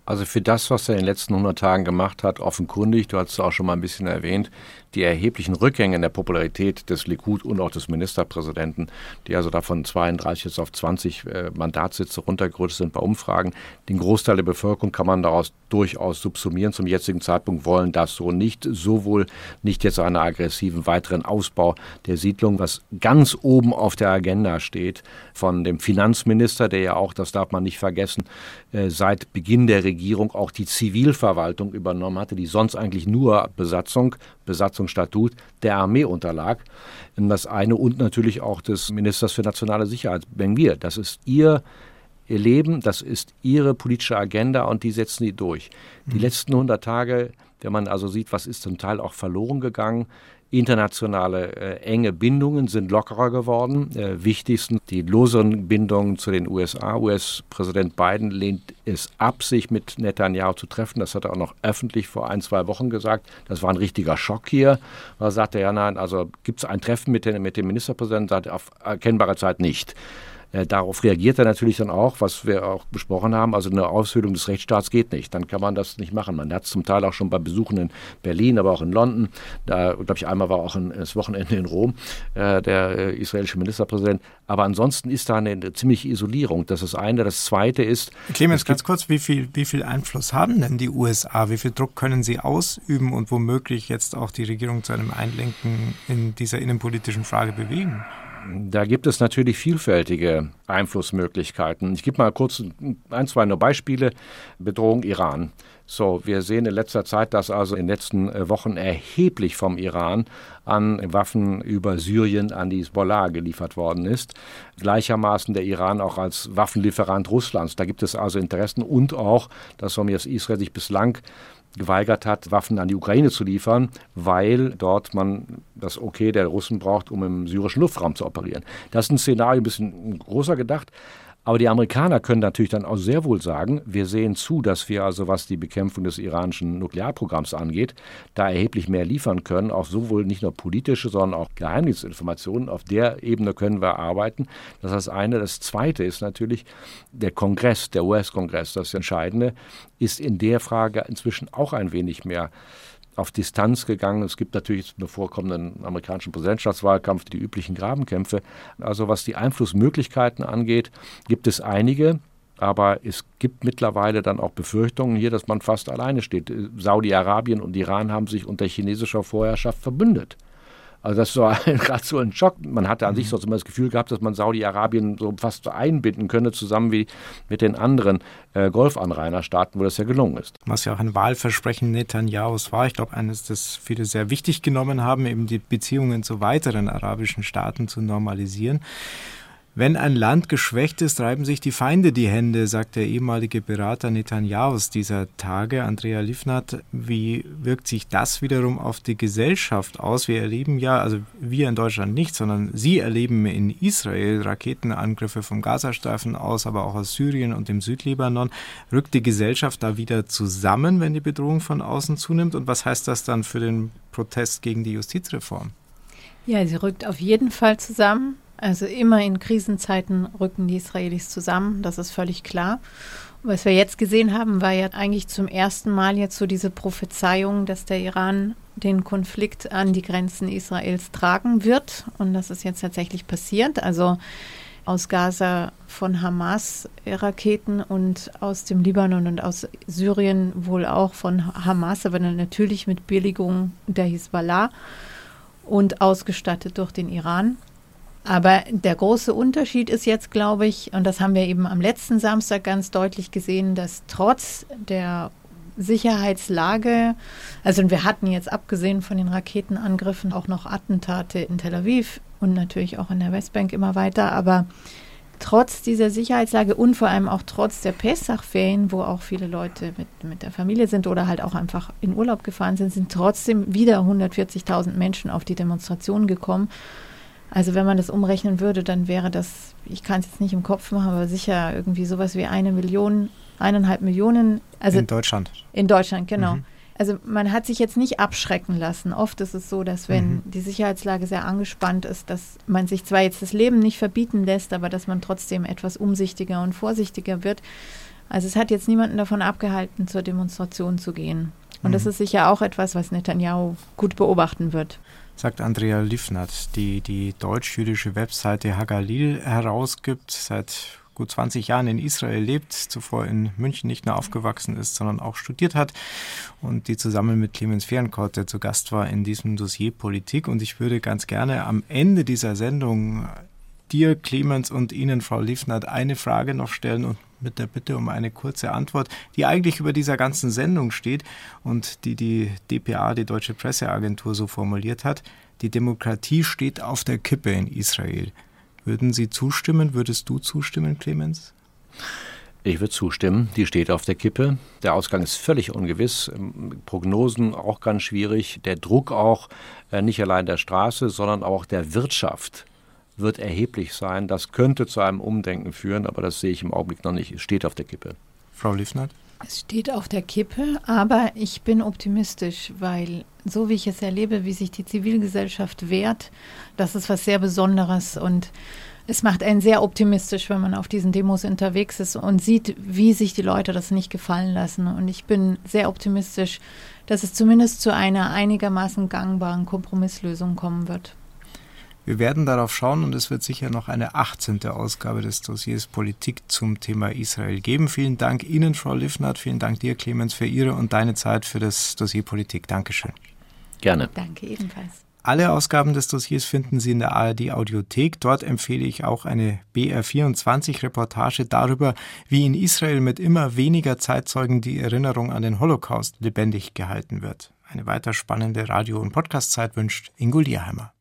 Also für das, was er in den letzten 100 Tagen gemacht hat, offenkundig, du hast es auch schon mal ein bisschen erwähnt, die erheblichen Rückgänge in der Popularität des Likud und auch des Ministerpräsidenten, die also da von 32 jetzt auf 20 äh, Mandatssitze runtergerutscht sind bei Umfragen. Den Großteil der Bevölkerung kann man daraus durchaus subsumieren. Zum jetzigen Zeitpunkt wollen das so nicht. Sowohl nicht jetzt einen aggressiven weiteren Ausbau der Siedlung, was ganz oben auf der Agenda steht, von dem Finanzminister, der ja auch, das darf man nicht vergessen, äh, seit Beginn der Regierung auch die Zivilverwaltung übernommen hatte, die sonst eigentlich nur Besatzung Besatzungsstatut der Armee unterlag. Das eine und natürlich auch des Ministers für nationale Sicherheit, Ben-Gvir. Das ist ihr ihr Leben, das ist ihre politische Agenda und die setzen die durch. Die mhm. letzten 100 Tage, wenn man also sieht, was ist zum Teil auch verloren gegangen, Internationale äh, enge Bindungen sind lockerer geworden. Äh, wichtigsten die loseren Bindungen zu den USA. US-Präsident Biden lehnt es ab, sich mit Netanyahu zu treffen. Das hat er auch noch öffentlich vor ein, zwei Wochen gesagt. Das war ein richtiger Schock hier. Da sagte er, ja, nein, also gibt es ein Treffen mit, den, mit dem Ministerpräsidenten? Sagt auf erkennbare Zeit nicht. Äh, darauf reagiert er natürlich dann auch, was wir auch besprochen haben. Also eine Aushöhlung des Rechtsstaats geht nicht. Dann kann man das nicht machen. Man hat es zum Teil auch schon bei Besuchen in Berlin, aber auch in London. Da, glaube ich, einmal war auch ein, das Wochenende in Rom äh, der äh, israelische Ministerpräsident. Aber ansonsten ist da eine, eine, ziemliche Isolierung. Das ist das eine. Das zweite ist. Clemens, ganz kurz, wie viel, wie viel Einfluss haben denn die USA? Wie viel Druck können sie ausüben und womöglich jetzt auch die Regierung zu einem Einlenken in dieser innenpolitischen Frage bewegen? Da gibt es natürlich vielfältige Einflussmöglichkeiten. Ich gebe mal kurz ein, zwei nur Beispiele. Bedrohung Iran. So, wir sehen in letzter Zeit, dass also in den letzten Wochen erheblich vom Iran an Waffen über Syrien an die Hezbollah geliefert worden ist. Gleichermaßen der Iran auch als Waffenlieferant Russlands. Da gibt es also Interessen und auch, dass Israel sich bislang geweigert hat, Waffen an die Ukraine zu liefern, weil dort man das Okay der Russen braucht, um im syrischen Luftraum zu operieren. Das ist ein Szenario ein bisschen größer gedacht. Aber die Amerikaner können natürlich dann auch sehr wohl sagen, wir sehen zu, dass wir also, was die Bekämpfung des iranischen Nuklearprogramms angeht, da erheblich mehr liefern können, auch sowohl nicht nur politische, sondern auch Geheimdienstinformationen. Auf der Ebene können wir arbeiten. Das ist das eine. Das zweite ist natürlich der Kongress, der US-Kongress, das Entscheidende, ist in der Frage inzwischen auch ein wenig mehr auf Distanz gegangen. Es gibt natürlich im vorkommenden amerikanischen Präsidentschaftswahlkampf die üblichen Grabenkämpfe. Also was die Einflussmöglichkeiten angeht, gibt es einige. Aber es gibt mittlerweile dann auch Befürchtungen hier, dass man fast alleine steht. Saudi-Arabien und Iran haben sich unter chinesischer Vorherrschaft verbündet. Also das war gerade so ein Schock. Man hatte an sich mhm. so immer das Gefühl gehabt, dass man Saudi-Arabien so fast einbinden könne, zusammen wie mit den anderen äh, Golfanrainerstaaten, wo das ja gelungen ist. Was ja auch ein Wahlversprechen Netanyahus war, ich glaube, eines, das viele sehr wichtig genommen haben, eben die Beziehungen zu weiteren arabischen Staaten zu normalisieren. Wenn ein Land geschwächt ist, reiben sich die Feinde die Hände, sagt der ehemalige Berater Netanjahus dieser Tage, Andrea Livnat. Wie wirkt sich das wiederum auf die Gesellschaft aus? Wir erleben ja, also wir in Deutschland nicht, sondern Sie erleben in Israel Raketenangriffe vom Gazastreifen aus, aber auch aus Syrien und dem Südlibanon. Rückt die Gesellschaft da wieder zusammen, wenn die Bedrohung von außen zunimmt? Und was heißt das dann für den Protest gegen die Justizreform? Ja, sie rückt auf jeden Fall zusammen. Also immer in Krisenzeiten rücken die Israelis zusammen, das ist völlig klar. Was wir jetzt gesehen haben, war ja eigentlich zum ersten Mal jetzt so diese Prophezeiung, dass der Iran den Konflikt an die Grenzen Israels tragen wird. Und das ist jetzt tatsächlich passiert. Also aus Gaza von Hamas Raketen und aus dem Libanon und aus Syrien wohl auch von Hamas, aber natürlich mit Billigung der Hisbollah und ausgestattet durch den Iran. Aber der große Unterschied ist jetzt, glaube ich, und das haben wir eben am letzten Samstag ganz deutlich gesehen, dass trotz der Sicherheitslage, also wir hatten jetzt abgesehen von den Raketenangriffen auch noch Attentate in Tel Aviv und natürlich auch in der Westbank immer weiter, aber trotz dieser Sicherheitslage und vor allem auch trotz der Pessachferien, wo auch viele Leute mit, mit der Familie sind oder halt auch einfach in Urlaub gefahren sind, sind trotzdem wieder 140.000 Menschen auf die Demonstrationen gekommen. Also wenn man das umrechnen würde, dann wäre das, ich kann es jetzt nicht im Kopf machen, aber sicher irgendwie sowas wie eine Million, eineinhalb Millionen. Also in Deutschland. In Deutschland, genau. Mhm. Also man hat sich jetzt nicht abschrecken lassen. Oft ist es so, dass wenn mhm. die Sicherheitslage sehr angespannt ist, dass man sich zwar jetzt das Leben nicht verbieten lässt, aber dass man trotzdem etwas umsichtiger und vorsichtiger wird. Also es hat jetzt niemanden davon abgehalten, zur Demonstration zu gehen. Und mhm. das ist sicher auch etwas, was Netanyahu gut beobachten wird sagt Andrea Liefnert, die die deutsch-jüdische Webseite Hagalil herausgibt, seit gut 20 Jahren in Israel lebt, zuvor in München nicht nur aufgewachsen ist, sondern auch studiert hat und die zusammen mit Clemens Fehrenkorte der zu Gast war in diesem Dossier Politik. Und ich würde ganz gerne am Ende dieser Sendung dir, Clemens, und Ihnen, Frau Liefnert, eine Frage noch stellen und mit der Bitte um eine kurze Antwort, die eigentlich über dieser ganzen Sendung steht und die die DPA, die Deutsche Presseagentur, so formuliert hat. Die Demokratie steht auf der Kippe in Israel. Würden Sie zustimmen? Würdest du zustimmen, Clemens? Ich würde zustimmen. Die steht auf der Kippe. Der Ausgang ist völlig ungewiss. Prognosen auch ganz schwierig. Der Druck auch äh, nicht allein der Straße, sondern auch der Wirtschaft wird erheblich sein. Das könnte zu einem Umdenken führen, aber das sehe ich im Augenblick noch nicht. Es steht auf der Kippe. Frau Liefnert? Es steht auf der Kippe, aber ich bin optimistisch, weil so wie ich es erlebe, wie sich die Zivilgesellschaft wehrt, das ist was sehr Besonderes und es macht einen sehr optimistisch, wenn man auf diesen Demos unterwegs ist und sieht, wie sich die Leute das nicht gefallen lassen. Und ich bin sehr optimistisch, dass es zumindest zu einer einigermaßen gangbaren Kompromisslösung kommen wird. Wir werden darauf schauen und es wird sicher noch eine 18. Ausgabe des Dossiers Politik zum Thema Israel geben. Vielen Dank Ihnen, Frau Liffnert. Vielen Dank dir, Clemens, für Ihre und deine Zeit für das Dossier Politik. Dankeschön. Gerne. Danke ebenfalls. Alle Ausgaben des Dossiers finden Sie in der ARD Audiothek. Dort empfehle ich auch eine BR24 Reportage darüber, wie in Israel mit immer weniger Zeitzeugen die Erinnerung an den Holocaust lebendig gehalten wird. Eine weiter spannende Radio- und Podcastzeit wünscht Ingo Lierheimer.